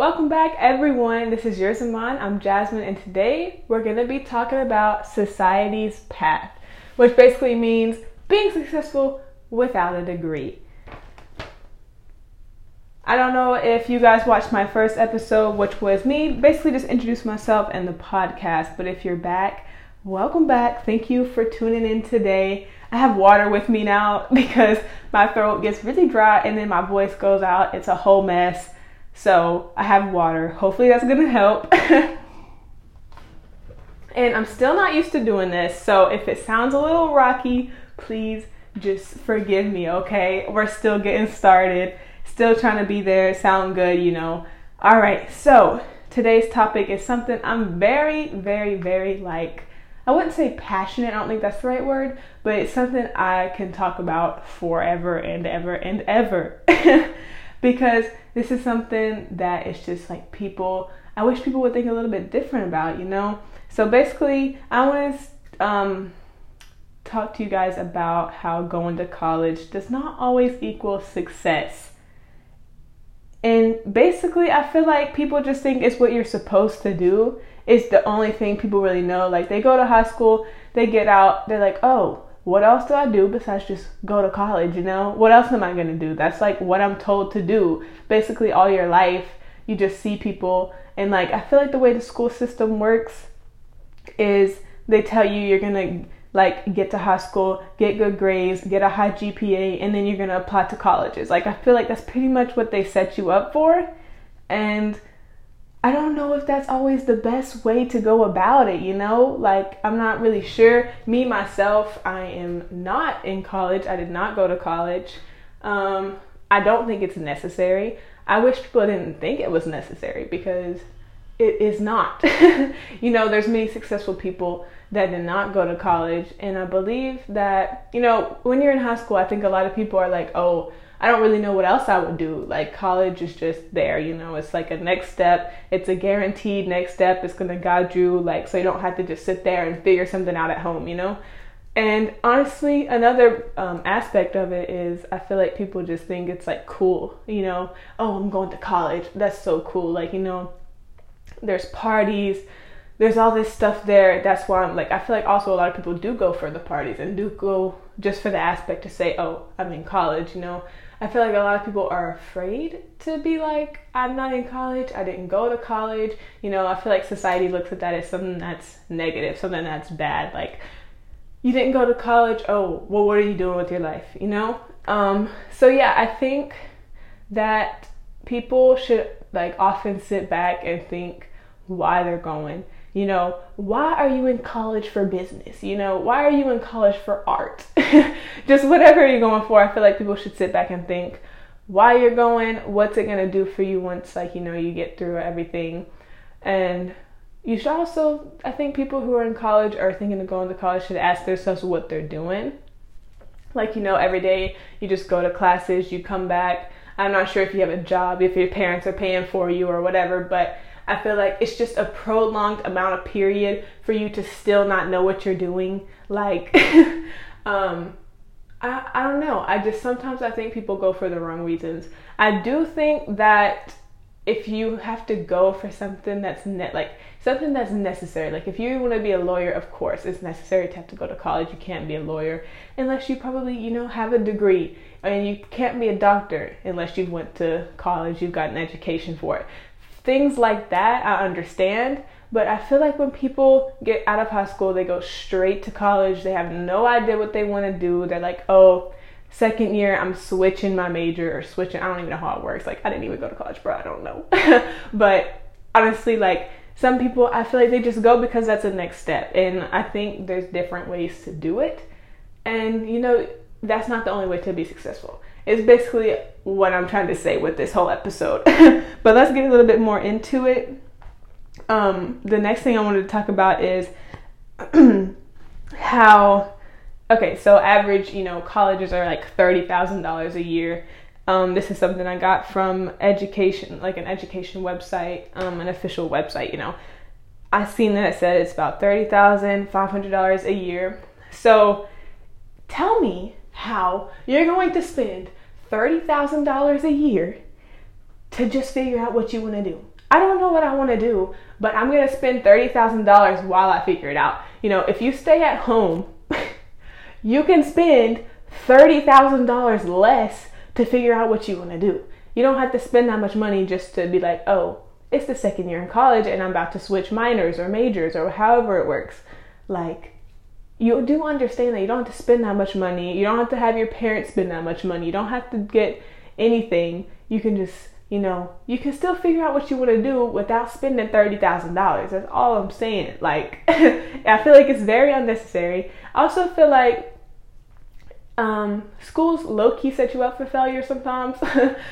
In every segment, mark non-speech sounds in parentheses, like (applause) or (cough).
Welcome back, everyone. This is yours Zaman. I'm Jasmine, and today we're going to be talking about society's path, which basically means being successful without a degree. I don't know if you guys watched my first episode, which was me basically just introduce myself and the podcast. But if you're back, welcome back. Thank you for tuning in today. I have water with me now (laughs) because my throat gets really dry and then my voice goes out. It's a whole mess. So I have water. Hopefully that's gonna help. (laughs) and I'm still not used to doing this. So if it sounds a little rocky, please just forgive me, okay? We're still getting started still trying to be there, sound good, you know. All right, so today's topic is something I'm very, very, very like, I wouldn't say passionate, I don't think that's the right word, but it's something I can talk about forever and ever and ever. (laughs) because this is something that is just like people, I wish people would think a little bit different about, you know? So basically, I want to um, talk to you guys about how going to college does not always equal success and basically, I feel like people just think it's what you're supposed to do. It's the only thing people really know. Like, they go to high school, they get out, they're like, oh, what else do I do besides just go to college? You know, what else am I gonna do? That's like what I'm told to do. Basically, all your life, you just see people, and like, I feel like the way the school system works is they tell you you're gonna like get to high school, get good grades, get a high GPA, and then you're gonna apply to colleges. Like I feel like that's pretty much what they set you up for. And I don't know if that's always the best way to go about it, you know? Like I'm not really sure. Me myself, I am not in college. I did not go to college. Um, I don't think it's necessary. I wish people didn't think it was necessary because it is not. (laughs) you know, there's many successful people that did not go to college. And I believe that, you know, when you're in high school, I think a lot of people are like, oh, I don't really know what else I would do. Like college is just there, you know, it's like a next step. It's a guaranteed next step. It's gonna guide you, like, so you don't have to just sit there and figure something out at home, you know? And honestly, another um, aspect of it is I feel like people just think it's like cool, you know, oh, I'm going to college. That's so cool. Like, you know, there's parties, there's all this stuff there. That's why I'm like, I feel like also a lot of people do go for the parties and do go just for the aspect to say, oh, I'm in college, you know. I feel like a lot of people are afraid to be like, I'm not in college, I didn't go to college. You know, I feel like society looks at that as something that's negative, something that's bad. Like, you didn't go to college, oh, well, what are you doing with your life, you know? Um, so, yeah, I think that people should like often sit back and think why they're going you know, why are you in college for business? You know, why are you in college for art? (laughs) Just whatever you're going for, I feel like people should sit back and think why you're going, what's it going to do for you once, like, you know, you get through everything. And you should also, I think people who are in college or thinking of going to college should ask themselves what they're doing. Like, you know, every day you just go to classes, you come back. I'm not sure if you have a job, if your parents are paying for you or whatever, but I feel like it's just a prolonged amount of period for you to still not know what you're doing. Like, (laughs) um, I, I don't know. I just sometimes I think people go for the wrong reasons. I do think that if you have to go for something that's net like something that's necessary like if you want to be a lawyer of course it's necessary to have to go to college you can't be a lawyer unless you probably you know have a degree and you can't be a doctor unless you went to college you've got an education for it things like that I understand. But I feel like when people get out of high school, they go straight to college. They have no idea what they want to do. They're like, oh, second year, I'm switching my major or switching. I don't even know how it works. Like, I didn't even go to college, bro. I don't know. (laughs) but honestly, like, some people, I feel like they just go because that's the next step. And I think there's different ways to do it. And, you know, that's not the only way to be successful It's basically what I'm trying to say with this whole episode. (laughs) but let's get a little bit more into it. Um, the next thing I wanted to talk about is (clears throat) how, okay, so average, you know, colleges are like $30,000 a year. Um, this is something I got from education, like an education website, um, an official website, you know. I seen that it said it's about $30,500 a year. So tell me how you're going to spend $30,000 a year to just figure out what you want to do. I don't know what I want to do, but I'm going to spend $30,000 while I figure it out. You know, if you stay at home, (laughs) you can spend $30,000 less to figure out what you want to do. You don't have to spend that much money just to be like, oh, it's the second year in college and I'm about to switch minors or majors or however it works. Like, you do understand that you don't have to spend that much money. You don't have to have your parents spend that much money. You don't have to get anything. You can just, you know, you can still figure out what you want to do without spending $30,000. That's all I'm saying. Like, (laughs) I feel like it's very unnecessary. I also feel like um, schools low key set you up for failure sometimes.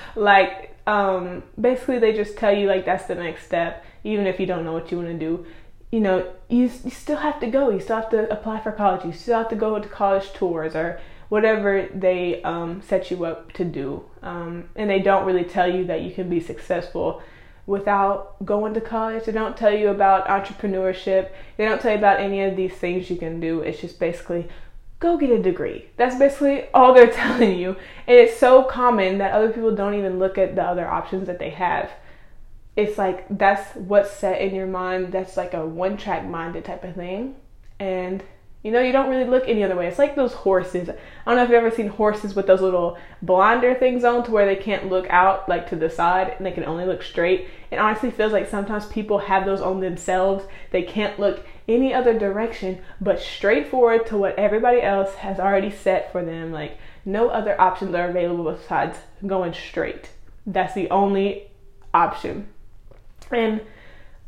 (laughs) like, um, basically, they just tell you, like, that's the next step, even if you don't know what you want to do you know, you, you still have to go. You still have to apply for college. You still have to go to college tours or whatever they um, set you up to do. Um, and they don't really tell you that you can be successful without going to college. They don't tell you about entrepreneurship. They don't tell you about any of these things you can do. It's just basically go get a degree. That's basically all they're (laughs) telling you. And it's so common that other people don't even look at the other options that they have it's like that's what's set in your mind. That's like a one track minded type of thing. And you know, you don't really look any other way. It's like those horses. I don't know if you've ever seen horses with those little blinder things on to where they can't look out like to the side and they can only look straight. It honestly feels like sometimes people have those on themselves. They can't look any other direction but straight forward to what everybody else has already set for them. Like no other options are available besides going straight. That's the only option. And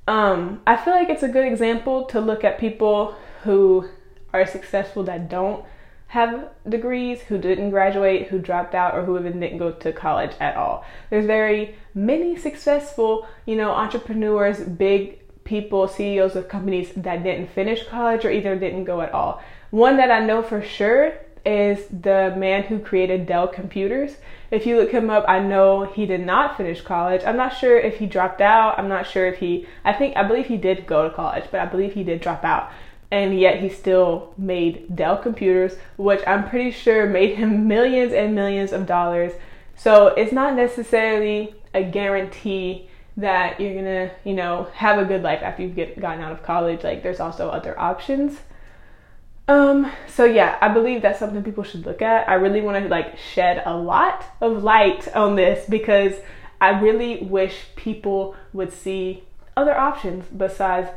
um, I feel like it's a good example to look at people who are successful that don't have degrees, who didn't graduate, who dropped out, or who even didn't go to college at all. There's very many successful, you know, entrepreneurs, big people, CEOs of companies that didn't finish college or either didn't go at all. One that I know for sure is the man who created Dell Computers. If you look him up, I know he did not finish college. I'm not sure if he dropped out. I'm not sure if he, I think, I believe he did go to college, but I believe he did drop out. And yet he still made Dell Computers, which I'm pretty sure made him (laughs) millions and millions of dollars. So it's not necessarily a guarantee that you're gonna, you know, have a good life after you've get, gotten out of college. Like there's also other options. Um, so yeah, I believe that's something people should look at. I really want to like shed a lot of light on this because I really wish people would see other options besides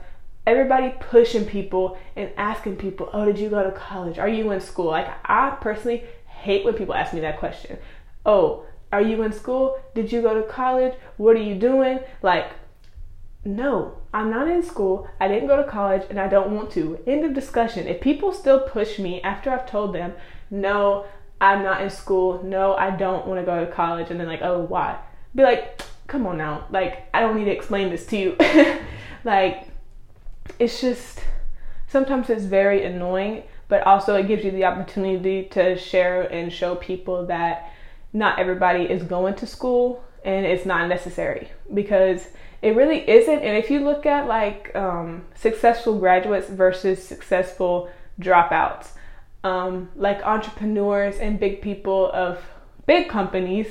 everybody pushing people and asking people, "Oh, did you go to college? Are you in school?" Like I personally hate when people ask me that question. "Oh, are you in school? Did you go to college? What are you doing?" Like no, I'm not in school. I didn't go to college and I don't want to. End of discussion. If people still push me after I've told them, no, I'm not in school. No, I don't want to go to college. And then, like, oh, why? Be like, come on now. Like, I don't need to explain this to you. (laughs) like, it's just sometimes it's very annoying, but also it gives you the opportunity to share and show people that not everybody is going to school and it's not necessary because it really isn't. And if you look at like um, successful graduates versus successful dropouts, um, like entrepreneurs and big people of big companies,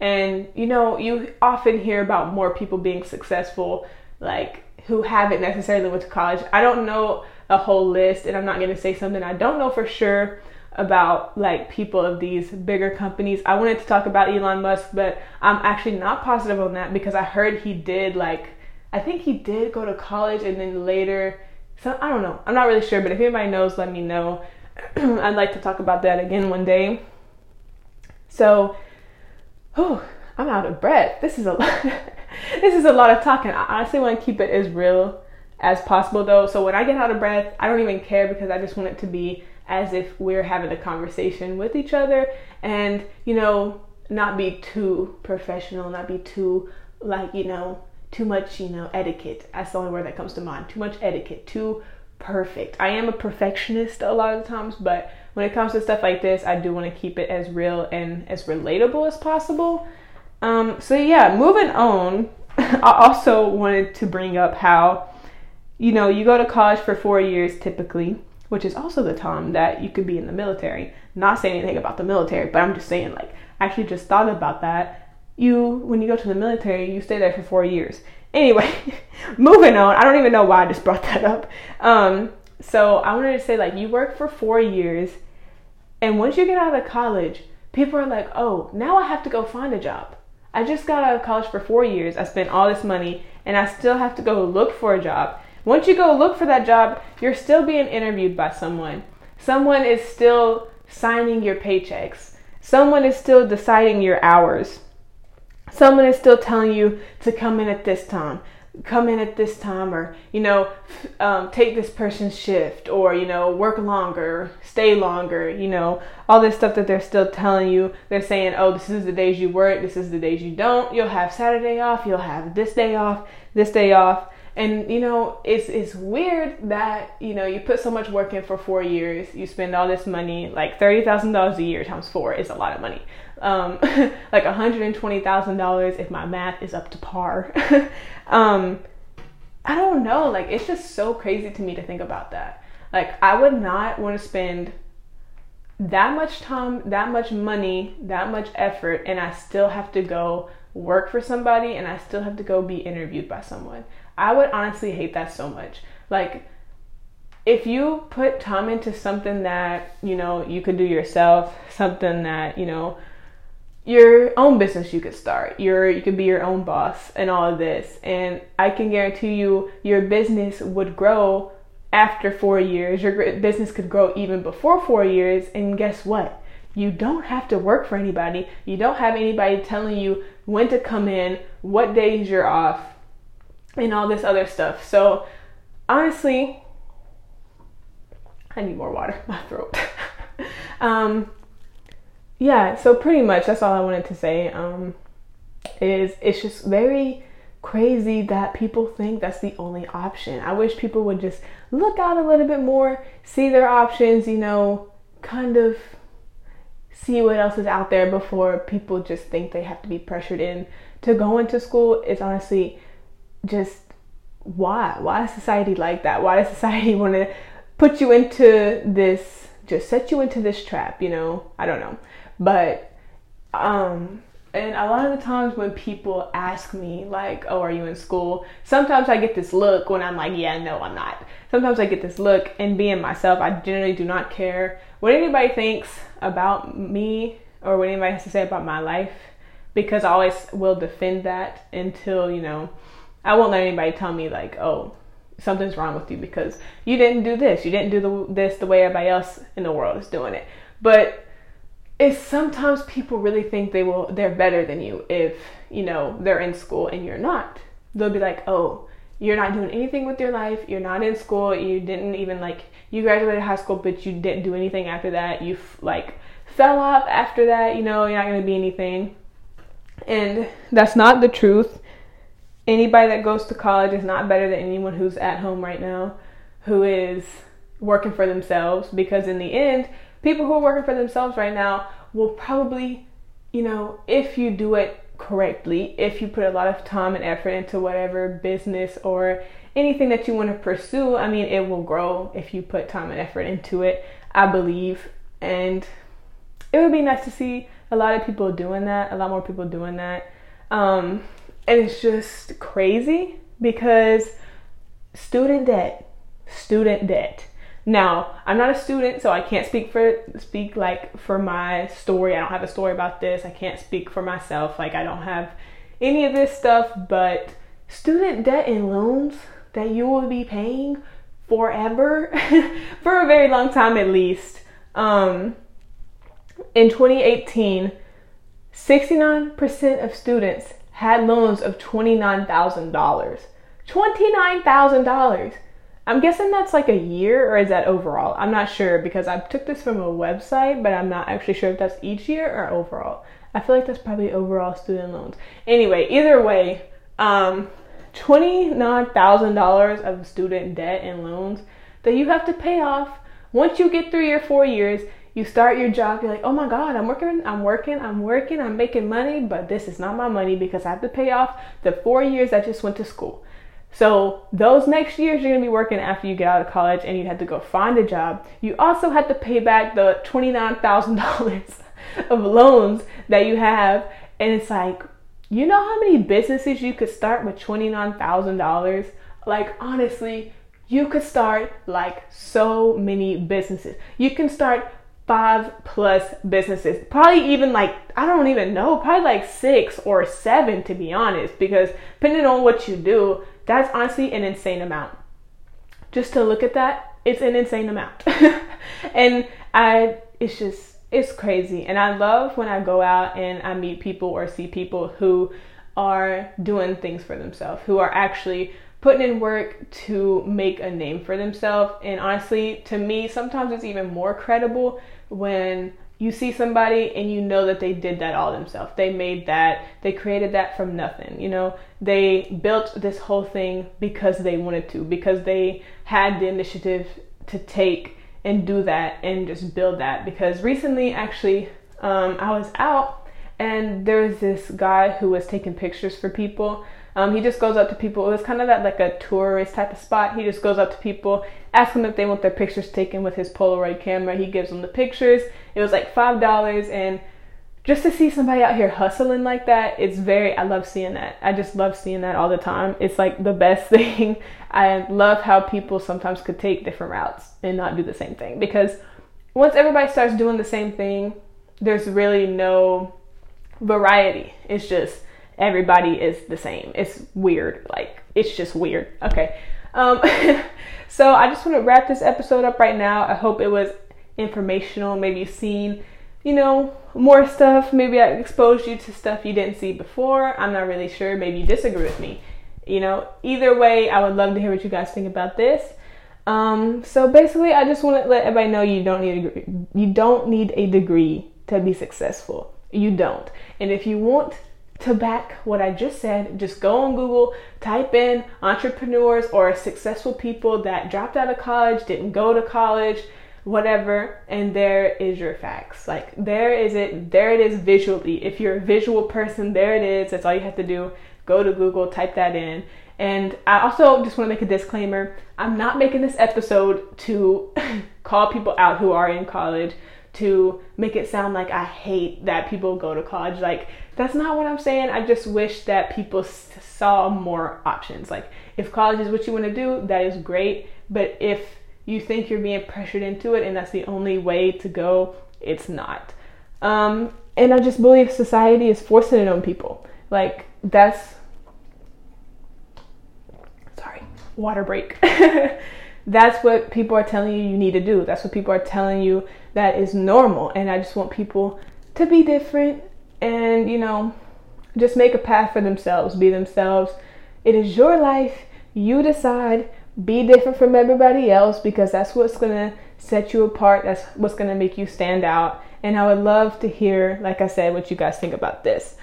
and you know, you often hear about more people being successful, like who haven't necessarily went to college. I don't know a whole list, and I'm not going to say something I don't know for sure about like people of these bigger companies. I wanted to talk about Elon Musk, but I'm actually not positive on that because I heard he did like I think he did go to college and then later so I don't know. I'm not really sure, but if anybody knows, let me know. (clears throat) I'd like to talk about that again one day. So, oh, I'm out of breath. This is a lot. (laughs) this is a lot of talking. I honestly want to keep it as real as possible though. So when I get out of breath, I don't even care because I just want it to be as if we're having a conversation with each other and, you know, not be too professional, not be too, like, you know, too much, you know, etiquette. That's the only word that comes to mind. Too much etiquette, too perfect. I am a perfectionist a lot of times, but when it comes to stuff like this, I do want to keep it as real and as relatable as possible. Um, so yeah, moving on, (laughs) I also wanted to bring up how, you know, you go to college for four years typically, which is also the time that you could be in the military. Not saying anything about the military, but I'm just saying, like, I actually just thought about that. you when you go to the military, you stay there for four years. Anyway, (laughs) moving on. I don't even know why I just brought that up. Um, so I wanted to say like you work for four years, and once you get out of college, people are like, oh, now I have to go find a job. I just got out of college for four years. I spent all this money, and I still have to go look for a job. Once you go look for that job, you're still being interviewed by someone. Someone is still signing your paychecks. Someone is still deciding your hours. Someone is still telling you to come in at this time, come in at this time, or, you know, um, take this person's shift, or, you know, work longer, stay longer, you know, all this stuff that they're still telling you. They're saying, oh, this is the days you work, this is the days you don't. You'll have Saturday off, you'll have this day off, this day off. And you know, it's it's weird that you know you put so much work in for four years, you spend all this money, like thirty thousand dollars a year times four is a lot of money um, (laughs) like $120,000 if my math is up to par. (laughs) um, I don't know. Like, it's just so crazy to me to think about that. Like, I would not want to spend that much time, that much money, that much effort, and I still have to go work for somebody and I still have to go be interviewed by someone. I would honestly hate that so much. Like, if you put time into something that, you know, you could do yourself, something that, you know, your own business you could start. Your you could be your own boss and all of this. And I can guarantee you your business would grow after 4 years. Your business could grow even before 4 years and guess what? You don't have to work for anybody. You don't have anybody telling you when to come in, what days you're off, and all this other stuff. So, honestly, I need more water. My throat. (laughs) um, yeah, so pretty much that's all I wanted to say. Um, is it's just very crazy that people think that's the only option. I wish people would just look out a little bit more, see their options, you know, kind of see what else is out there before people just think they have to be pressured in to go into school. It's honestly just why? Why is society like that? Why does society (laughs) want to put you into this, just set you into this trap, you know? I don't know. But um and a lot of the times when people ask me like, "Oh, are you in school?" Sometimes I get this look when I'm like, "Yeah, no, I'm not." Sometimes I get this look and being myself, I generally do not care what anybody thinks about me or what anybody has to say about my life because I always will defend that until, you know, I won't let anybody tell me like, "Oh, something's wrong with you because you didn't do this. You didn't do the, this the way everybody else in the world is doing it." But is sometimes people really think they will they're better than you if you know they're in school and you're not. They'll be like oh you're not doing anything with your life. You're not in school. You didn't even like you graduated high school but you didn't do anything after that. You like fell off after that. You know you're not going to be anything. And that's not the truth anybody that goes to college is not better than anyone who's at home right now who is working for themselves because in the end people who are working for themselves right now will probably, you know, if you do it correctly, if you put a lot of time and effort into whatever business or anything that you want to pursue, I mean, it will grow if you put time and effort into it, I believe. And it would be nice to see a lot of people doing that, a lot more people doing that. Um, and it's just crazy because student debt, student debt now, I'm not a student, so I can't speak for speak like for my story. I don't have a story about this. I can't speak for myself. Like I don't have any of this stuff, but student debt and loans that you will be paying forever (laughs) for a very long time at least. Um, in 2018, 69% of students had loans of $29,000. $29,000. I'm guessing that's like a year or is that overall? I'm not sure because I took this from a website, but I'm not actually sure if that's each year or overall. I feel like that's probably overall student loans. Anyway, either way, um, $29,000 of student debt and loans that you have to pay off. Once you get through your four years, you start your job, you're like, oh my God, I'm working, I'm working, I'm working, I'm making money, but this is not my money because I have to pay off the four years I just went to school. So those next years you're gonna be working after you get out of college and you have to go find a job. You also have to pay back the $29,000 (laughs) of loans that you have. And it's like, you know how many businesses you could start with $29,000? Like, honestly, you could start like so many businesses. You can start five plus businesses. Probably even like, I don't even know, probably like six or seven to be honest, because depending on what you do, that's honestly an insane amount. Just to look at that, it's an insane amount. (laughs) and I, it's just, it's crazy. And I love when I go out and I meet people or see people who are doing things for themselves, who are actually putting in work to make a name for themselves. And honestly, to me, sometimes it's even more credible when you see somebody and you know that they did that all themselves. They made that, they created that from nothing, you know. They built this whole thing because they wanted to, because they had the initiative to take and do that and just build that. Because recently, actually, um, I was out and there was this guy who was taking pictures for people um, he just goes up to people. It was kind of that like a tourist type of spot. He just goes up to people, asks them if they want their pictures taken with his Polaroid camera. He gives them the pictures. It was like five dollars, and just to see somebody out here hustling like that, it's very. I love seeing that. I just love seeing that all the time. It's like the best (laughs) thing. I love how people sometimes could take different routes and not do the same thing because once everybody starts doing the same thing, there's really no variety. It's just everybody is the same. It's weird. Like, it's just weird. Okay. Um, (laughs) so I just want to wrap this episode up right now. I hope it was informational. Maybe you've seen, you know, more stuff. Maybe I exposed you to stuff you didn't see before. I'm not really sure. Maybe you disagree with me. You know, either way, I would love to hear what you guys think about this. Um, so basically, I just want to let everybody know you don't need a, you don't need a degree to be successful. You don't. And if you want to back what I just said, just go on Google, type in entrepreneurs or successful people that dropped out of college, didn't go to college, whatever, and there is your facts. Like there is it, there it is visually. If you're a visual person, there it is. That's all you have to do. Go to Google, type that in. And I also just want to make a disclaimer. I'm not making this episode to (laughs) call people out who are in college to make it sound like I hate that people go to college. Like, that's not what I'm saying. I just wish that people saw more options. Like, if college is what you want to do, that is great. But if you think you're being pressured into it and that's the only way to go, it's not. Um, and I just believe society is forcing it on people. Like, that's. Sorry, water break. (laughs) that's what people are telling you you need to do. That's what people are telling you that is normal. And I just want people to be different and, you know, just make a path for themselves, be themselves. It is your life. You decide. Be different from everybody else because that's what's to set you apart. That's what's to make you stand out. And I would love to hear, like I said, what you guys think about this.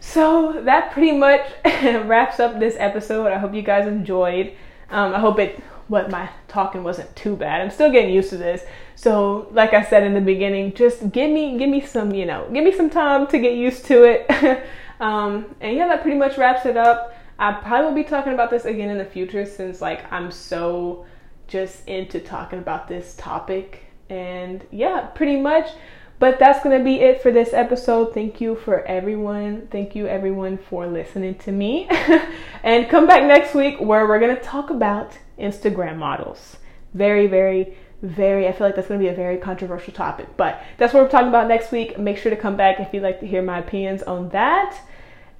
So that pretty much (laughs) wraps up this episode. I hope you guys enjoyed. Um, I hope it what my talking wasn't too bad. I'm still getting used to this. So, like I said in the beginning, just give me give me some, you know, give me some time to get used to it. (laughs) um, and yeah, that pretty much wraps it up. I probably will be talking about this again in the future since like I'm so just into talking about this topic. And yeah, pretty much but that's going to be it for this episode. Thank you for everyone. Thank you everyone for listening to me. (laughs) and come back next week where we're going to talk about Instagram models. Very, very, very, I feel like that's going to be a very controversial topic. But that's what we're talking about next week. Make sure to come back if you'd like to hear my opinions on that.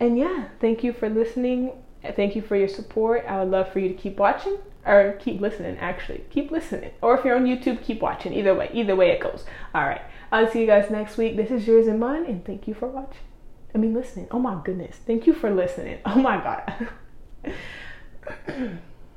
And yeah, thank you for listening. Thank you for your support. I would love for you to keep watching or keep listening actually. Keep listening. Or if you're on YouTube, keep watching. Either way, either way it goes. All right. I'll see you guys next week. This is yours and mine, and thank you for watching. I mean, listening. Oh my goodness. Thank you for listening. Oh my God. (laughs)